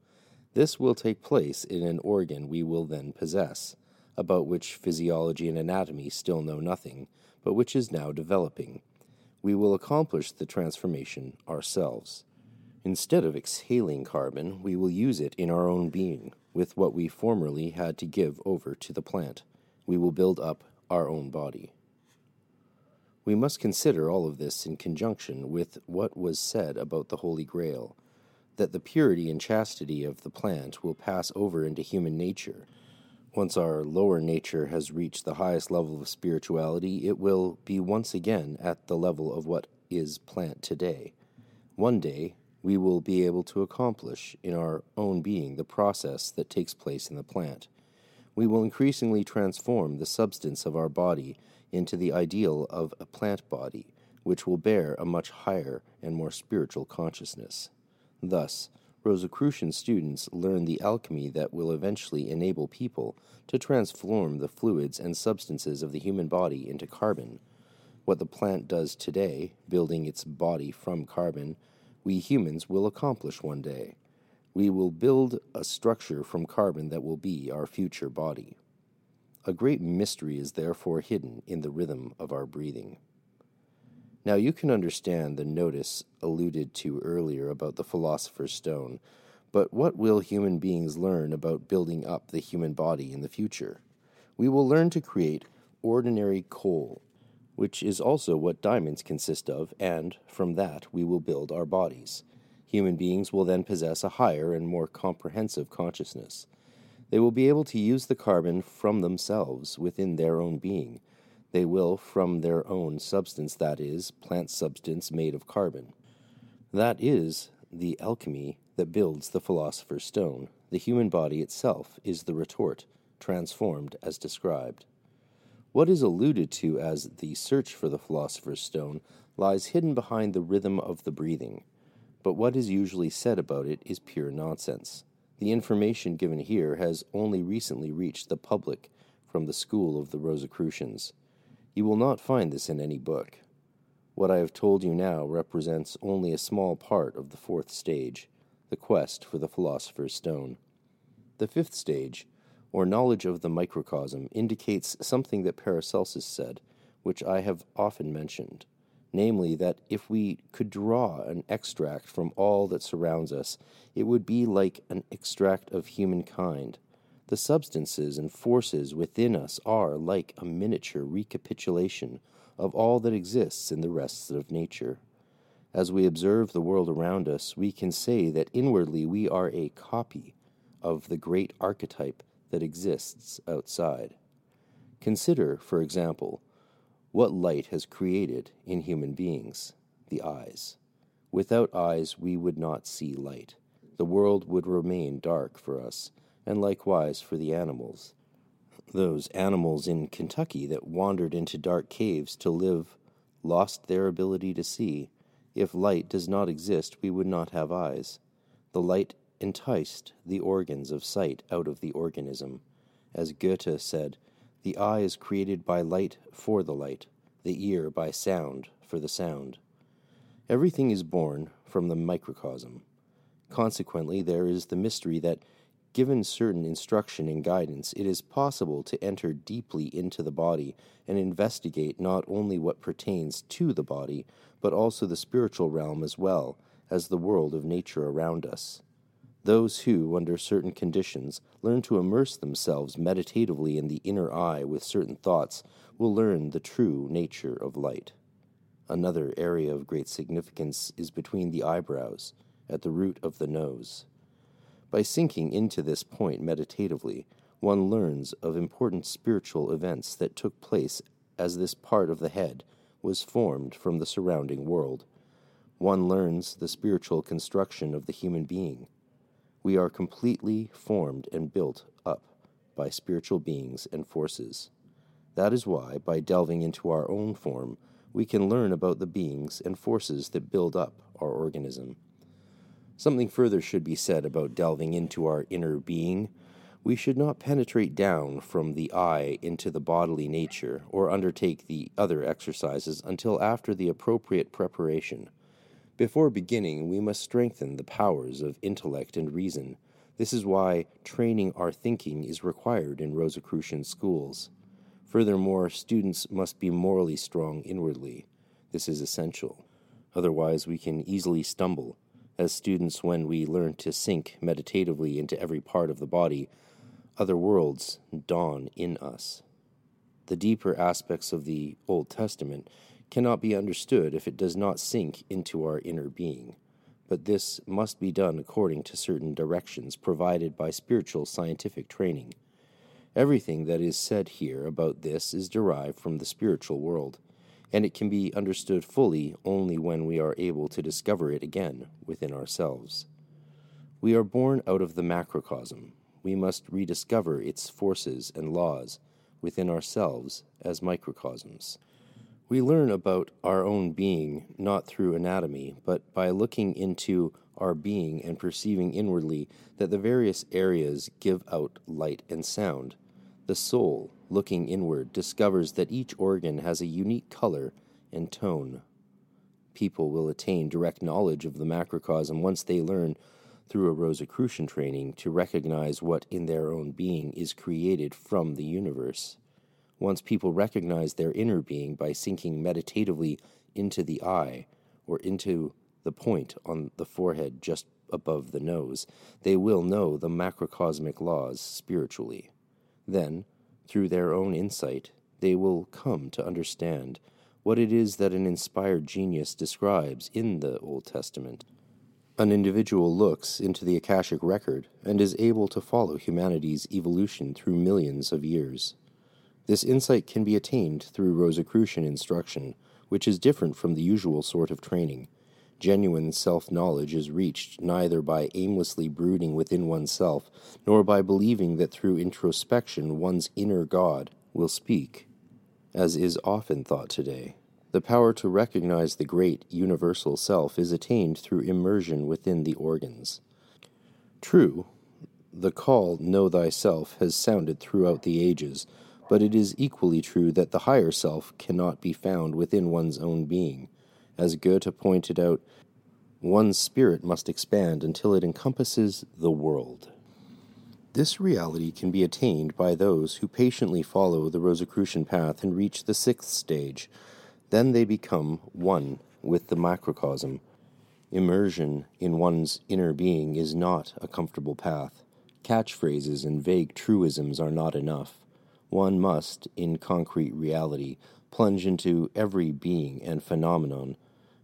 This will take place in an organ we will then possess, about which physiology and anatomy still know nothing, but which is now developing. We will accomplish the transformation ourselves. Instead of exhaling carbon, we will use it in our own being, with what we formerly had to give over to the plant. We will build up our own body. We must consider all of this in conjunction with what was said about the Holy Grail that the purity and chastity of the plant will pass over into human nature. Once our lower nature has reached the highest level of spirituality, it will be once again at the level of what is plant today. One day, we will be able to accomplish in our own being the process that takes place in the plant. We will increasingly transform the substance of our body into the ideal of a plant body, which will bear a much higher and more spiritual consciousness. Thus, Rosicrucian students learn the alchemy that will eventually enable people to transform the fluids and substances of the human body into carbon. What the plant does today, building its body from carbon, we humans will accomplish one day. We will build a structure from carbon that will be our future body. A great mystery is therefore hidden in the rhythm of our breathing. Now you can understand the notice alluded to earlier about the philosopher's stone, but what will human beings learn about building up the human body in the future? We will learn to create ordinary coal which is also what diamonds consist of, and from that we will build our bodies. Human beings will then possess a higher and more comprehensive consciousness. They will be able to use the carbon from themselves within their own being. They will from their own substance, that is, plant substance made of carbon. That is the alchemy that builds the philosopher's stone. The human body itself is the retort, transformed as described. What is alluded to as the search for the philosopher's stone lies hidden behind the rhythm of the breathing, but what is usually said about it is pure nonsense. The information given here has only recently reached the public from the school of the Rosicrucians. You will not find this in any book. What I have told you now represents only a small part of the fourth stage, the quest for the Philosopher's Stone. The fifth stage, or knowledge of the microcosm, indicates something that Paracelsus said, which I have often mentioned namely, that if we could draw an extract from all that surrounds us, it would be like an extract of humankind. The substances and forces within us are like a miniature recapitulation of all that exists in the rest of nature. As we observe the world around us, we can say that inwardly we are a copy of the great archetype that exists outside. Consider, for example, what light has created in human beings the eyes. Without eyes, we would not see light. The world would remain dark for us, and likewise for the animals. Those animals in Kentucky that wandered into dark caves to live lost their ability to see. If light does not exist, we would not have eyes. The light enticed the organs of sight out of the organism. As Goethe said, the eye is created by light for the light, the ear by sound for the sound. Everything is born from the microcosm. Consequently, there is the mystery that, given certain instruction and guidance, it is possible to enter deeply into the body and investigate not only what pertains to the body, but also the spiritual realm as well as the world of nature around us. Those who, under certain conditions, learn to immerse themselves meditatively in the inner eye with certain thoughts will learn the true nature of light. Another area of great significance is between the eyebrows, at the root of the nose. By sinking into this point meditatively, one learns of important spiritual events that took place as this part of the head was formed from the surrounding world. One learns the spiritual construction of the human being we are completely formed and built up by spiritual beings and forces. That is why, by delving into our own form, we can learn about the beings and forces that build up our organism. Something further should be said about delving into our inner being. We should not penetrate down from the eye into the bodily nature or undertake the other exercises until after the appropriate preparation. Before beginning, we must strengthen the powers of intellect and reason. This is why training our thinking is required in Rosicrucian schools. Furthermore, students must be morally strong inwardly. This is essential. Otherwise, we can easily stumble. As students, when we learn to sink meditatively into every part of the body, other worlds dawn in us. The deeper aspects of the Old Testament cannot be understood if it does not sink into our inner being. But this must be done according to certain directions provided by spiritual scientific training. Everything that is said here about this is derived from the spiritual world, and it can be understood fully only when we are able to discover it again within ourselves. We are born out of the macrocosm. We must rediscover its forces and laws within ourselves as microcosms. We learn about our own being not through anatomy, but by looking into our being and perceiving inwardly that the various areas give out light and sound. The soul, looking inward, discovers that each organ has a unique color and tone. People will attain direct knowledge of the macrocosm once they learn through a Rosicrucian training to recognize what in their own being is created from the universe. Once people recognize their inner being by sinking meditatively into the eye or into the point on the forehead just above the nose, they will know the macrocosmic laws spiritually. Then, through their own insight, they will come to understand what it is that an inspired genius describes in the Old Testament. An individual looks into the Akashic record and is able to follow humanity's evolution through millions of years. This insight can be attained through Rosicrucian instruction, which is different from the usual sort of training. Genuine self knowledge is reached neither by aimlessly brooding within oneself, nor by believing that through introspection one's inner God will speak, as is often thought today. The power to recognize the great universal self is attained through immersion within the organs. True, the call, Know Thyself, has sounded throughout the ages but it is equally true that the higher self cannot be found within one's own being. As Goethe pointed out, one's spirit must expand until it encompasses the world. This reality can be attained by those who patiently follow the Rosicrucian path and reach the sixth stage. Then they become one with the macrocosm. Immersion in one's inner being is not a comfortable path. Catchphrases and vague truisms are not enough. One must, in concrete reality, plunge into every being and phenomenon,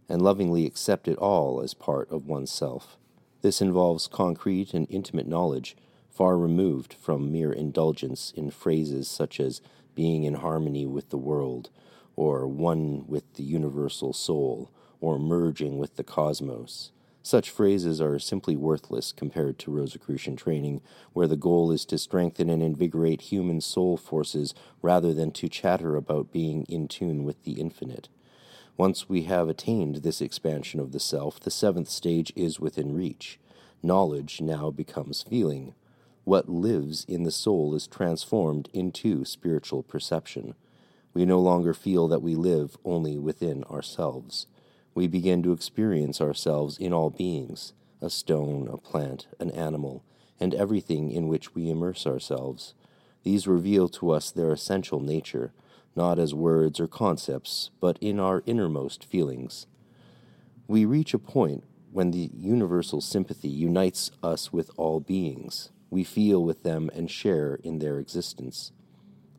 and lovingly accept it all as part of oneself. This involves concrete and intimate knowledge, far removed from mere indulgence in phrases such as being in harmony with the world, or one with the universal soul, or merging with the cosmos. Such phrases are simply worthless compared to Rosicrucian training, where the goal is to strengthen and invigorate human soul forces rather than to chatter about being in tune with the infinite. Once we have attained this expansion of the self, the seventh stage is within reach. Knowledge now becomes feeling. What lives in the soul is transformed into spiritual perception. We no longer feel that we live only within ourselves we begin to experience ourselves in all beings a stone, a plant, an animal, and everything in which we immerse ourselves. These reveal to us their essential nature, not as words or concepts, but in our innermost feelings. We reach a point when the universal sympathy unites us with all beings. We feel with them and share in their existence.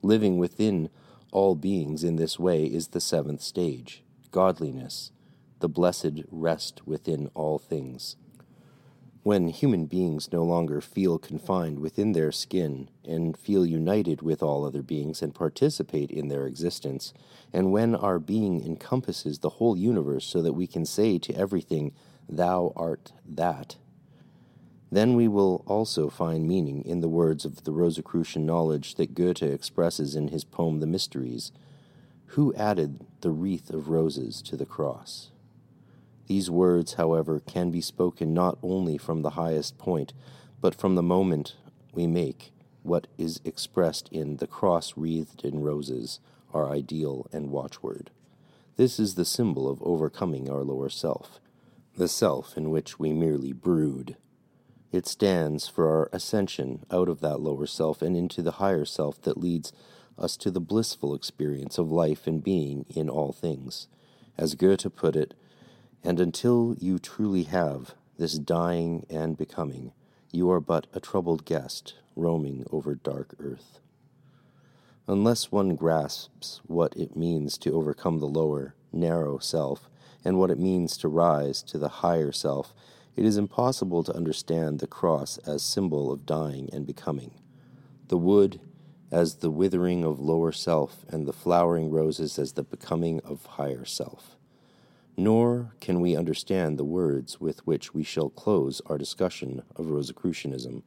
Living within all beings in this way is the seventh stage godliness the blessed rest within all things. When human beings no longer feel confined within their skin and feel united with all other beings and participate in their existence, and when our being encompasses the whole universe so that we can say to everything, Thou art that, then we will also find meaning in the words of the Rosicrucian knowledge that Goethe expresses in his poem The Mysteries. Who added the wreath of roses to the cross? These words, however, can be spoken not only from the highest point, but from the moment we make what is expressed in the cross wreathed in roses, our ideal and watchword. This is the symbol of overcoming our lower self, the self in which we merely brood. It stands for our ascension out of that lower self and into the higher self that leads us to the blissful experience of life and being in all things. As Goethe put it, and until you truly have this dying and becoming, you are but a troubled guest roaming over dark earth. Unless one grasps what it means to overcome the lower, narrow self, and what it means to rise to the higher self, it is impossible to understand the cross as symbol of dying and becoming. The wood as the withering of lower self, and the flowering roses as the becoming of higher self nor can we understand the words with which we shall close our discussion of Rosicrucianism.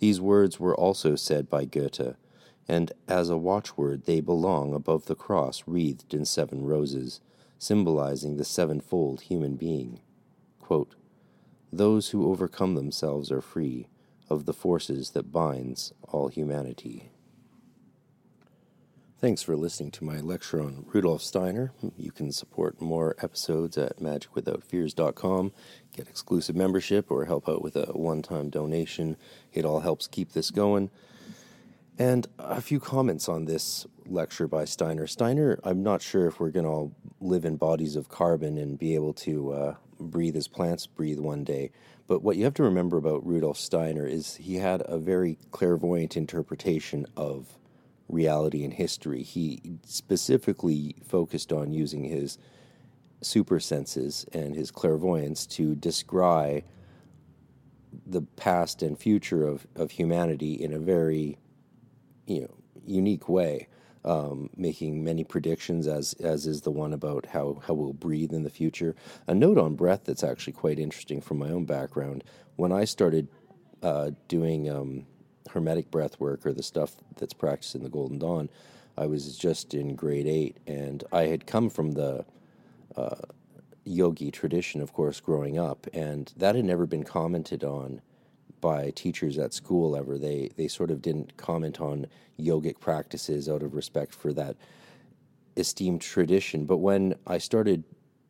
These words were also said by Goethe, and as a watchword they belong above the cross wreathed in seven roses, symbolizing the sevenfold human being. Quote, Those who overcome themselves are free of the forces that binds all humanity. Thanks for listening to my lecture on Rudolf Steiner. You can support more episodes at magicwithoutfears.com, get exclusive membership, or help out with a one time donation. It all helps keep this going. And a few comments on this lecture by Steiner. Steiner, I'm not sure if we're going to all live in bodies of carbon and be able to uh, breathe as plants breathe one day. But what you have to remember about Rudolf Steiner is he had a very clairvoyant interpretation of reality and history. He specifically focused on using his super senses and his clairvoyance to descry the past and future of, of humanity in a very you know unique way um, making many predictions as as is the one about how, how we'll breathe in the future a note on breath that's actually quite interesting from my own background when I started uh, doing um, hermetic breath work or the stuff that's practiced in the Golden Dawn, I was just in grade eight, and I had come from the uh, yogi tradition, of course, growing up, and that had never been commented on by teachers at school ever. They they sort of didn't comment on yogic practices out of respect for that esteemed tradition. But when I started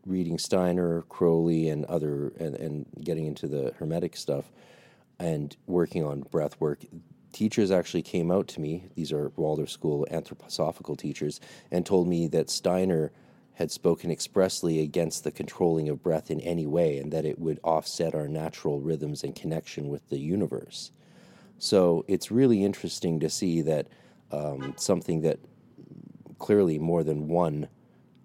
reading Steiner, Crowley, and other, and, and getting into the Hermetic stuff and working on breath work, teachers actually came out to me. These are Waldorf School anthroposophical teachers, and told me that Steiner had spoken expressly against the controlling of breath in any way and that it would offset our natural rhythms and connection with the universe. So it's really interesting to see that um, something that clearly more than one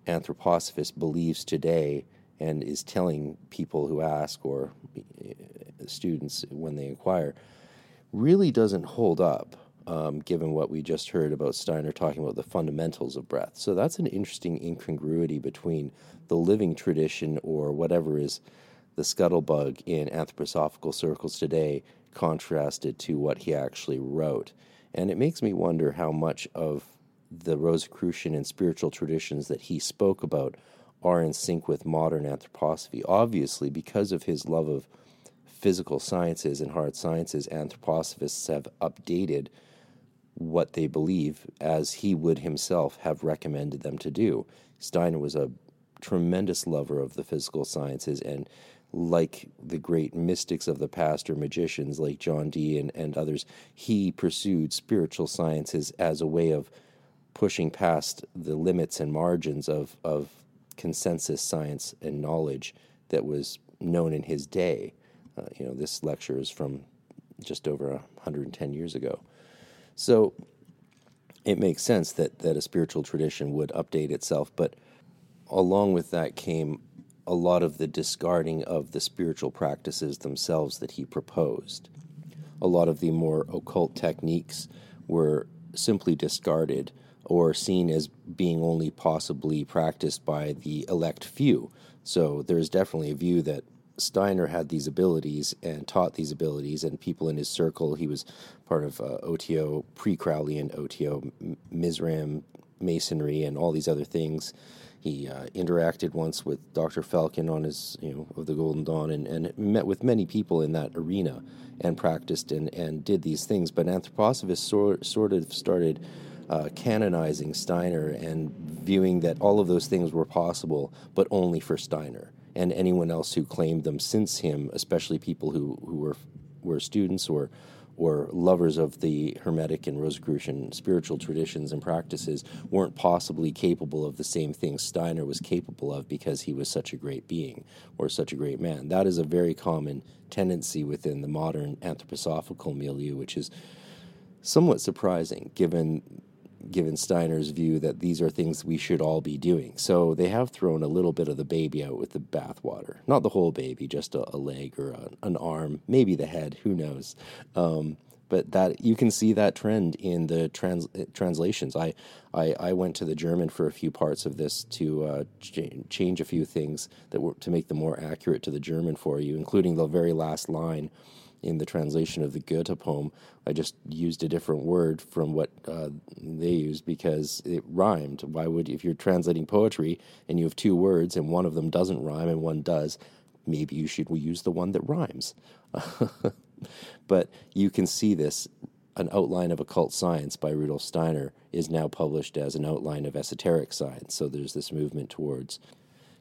anthroposophist believes today and is telling people who ask or students when they inquire really doesn't hold up um, given what we just heard about Steiner talking about the fundamentals of breath. So that's an interesting incongruity between the living tradition or whatever is the scuttlebug in anthroposophical circles today contrasted to what he actually wrote. And it makes me wonder how much of the Rosicrucian and spiritual traditions that he spoke about are in sync with modern anthroposophy. Obviously, because of his love of physical sciences and hard sciences, anthroposophists have updated what they believe as he would himself have recommended them to do. Steiner was a tremendous lover of the physical sciences and like the great mystics of the past or magicians like John Dee and, and others, he pursued spiritual sciences as a way of pushing past the limits and margins of, of consensus science and knowledge that was known in his day. Uh, you know, this lecture is from just over 110 years ago. So it makes sense that, that a spiritual tradition would update itself, but along with that came a lot of the discarding of the spiritual practices themselves that he proposed. A lot of the more occult techniques were simply discarded or seen as being only possibly practiced by the elect few. So there's definitely a view that Steiner had these abilities and taught these abilities, and people in his circle, he was part of uh, OTO, pre Crowleyan OTO, Misraim, Masonry, and all these other things. He uh, interacted once with Dr. Felkin on his, you know, of the Golden Dawn, and, and met with many people in that arena, and practiced and, and did these things. But anthroposophists sort, sort of started uh, canonizing Steiner and viewing that all of those things were possible, but only for Steiner and anyone else who claimed them since him, especially people who, who were were students or or lovers of the Hermetic and Rosicrucian spiritual traditions and practices weren't possibly capable of the same things Steiner was capable of because he was such a great being or such a great man. That is a very common tendency within the modern anthroposophical milieu, which is somewhat surprising given given Steiner's view that these are things we should all be doing. So they have thrown a little bit of the baby out with the bathwater. Not the whole baby, just a, a leg or a, an arm, maybe the head, who knows. Um, but that you can see that trend in the trans, translations. I, I, I went to the German for a few parts of this to uh, ch- change a few things that were to make them more accurate to the German for you, including the very last line in the translation of the Goethe poem, I just used a different word from what uh, they used because it rhymed. Why would, if you're translating poetry and you have two words and one of them doesn't rhyme and one does, maybe you should use the one that rhymes. but you can see this. An outline of occult science by Rudolf Steiner is now published as an outline of esoteric science. So there's this movement towards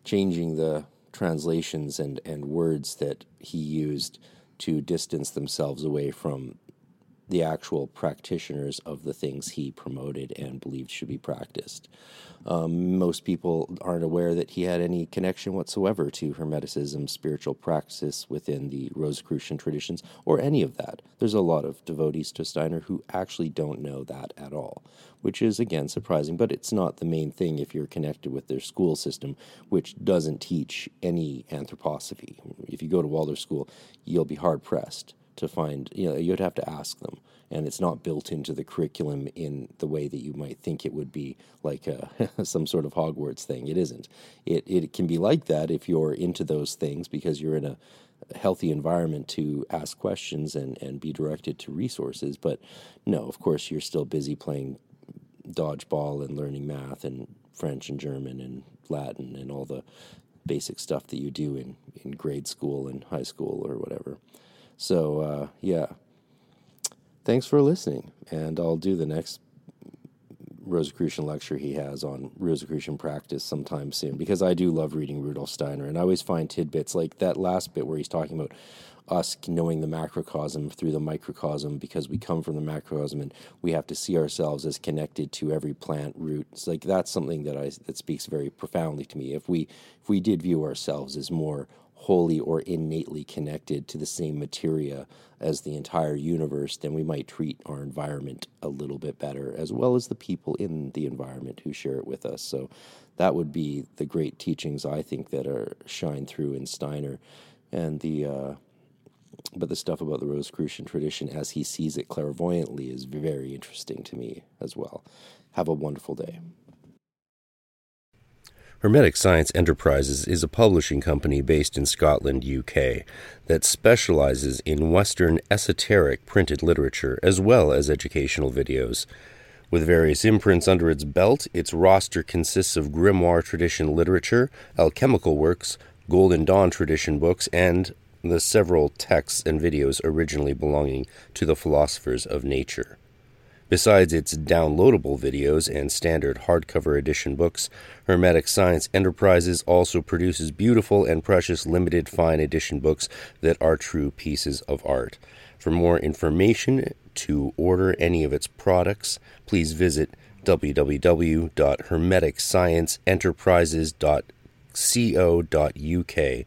changing the translations and, and words that he used to distance themselves away from the actual practitioners of the things he promoted and believed should be practiced. Um, most people aren't aware that he had any connection whatsoever to Hermeticism, spiritual practice within the Rosicrucian traditions, or any of that. There's a lot of devotees to Steiner who actually don't know that at all, which is again surprising, but it's not the main thing if you're connected with their school system, which doesn't teach any anthroposophy. If you go to Waldorf School, you'll be hard pressed to find, you know, you'd have to ask them. And it's not built into the curriculum in the way that you might think it would be, like uh, a, some sort of Hogwarts thing. It isn't. It, it can be like that if you're into those things because you're in a healthy environment to ask questions and, and be directed to resources. But no, of course, you're still busy playing dodgeball and learning math and French and German and Latin and all the basic stuff that you do in, in grade school and high school or whatever. So, uh, yeah. Thanks for listening, and I'll do the next Rosicrucian lecture he has on Rosicrucian practice sometime soon because I do love reading Rudolf Steiner and I always find tidbits like that last bit where he's talking about us knowing the macrocosm through the microcosm because we come from the macrocosm and we have to see ourselves as connected to every plant root. It's like that's something that I that speaks very profoundly to me. If we if we did view ourselves as more wholly or innately connected to the same materia as the entire universe, then we might treat our environment a little bit better, as well as the people in the environment who share it with us. So that would be the great teachings I think that are shine through in Steiner, and the uh, but the stuff about the Rosicrucian tradition as he sees it clairvoyantly is very interesting to me as well. Have a wonderful day. Hermetic Science Enterprises is a publishing company based in Scotland, UK, that specializes in Western esoteric printed literature as well as educational videos. With various imprints under its belt, its roster consists of grimoire tradition literature, alchemical works, Golden Dawn tradition books, and the several texts and videos originally belonging to the philosophers of nature. Besides its downloadable videos and standard hardcover edition books, Hermetic Science Enterprises also produces beautiful and precious limited fine edition books that are true pieces of art. For more information to order any of its products, please visit www.hermeticscienceenterprises.co.uk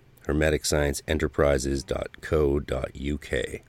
hermeticscienceenterprises.co.uk.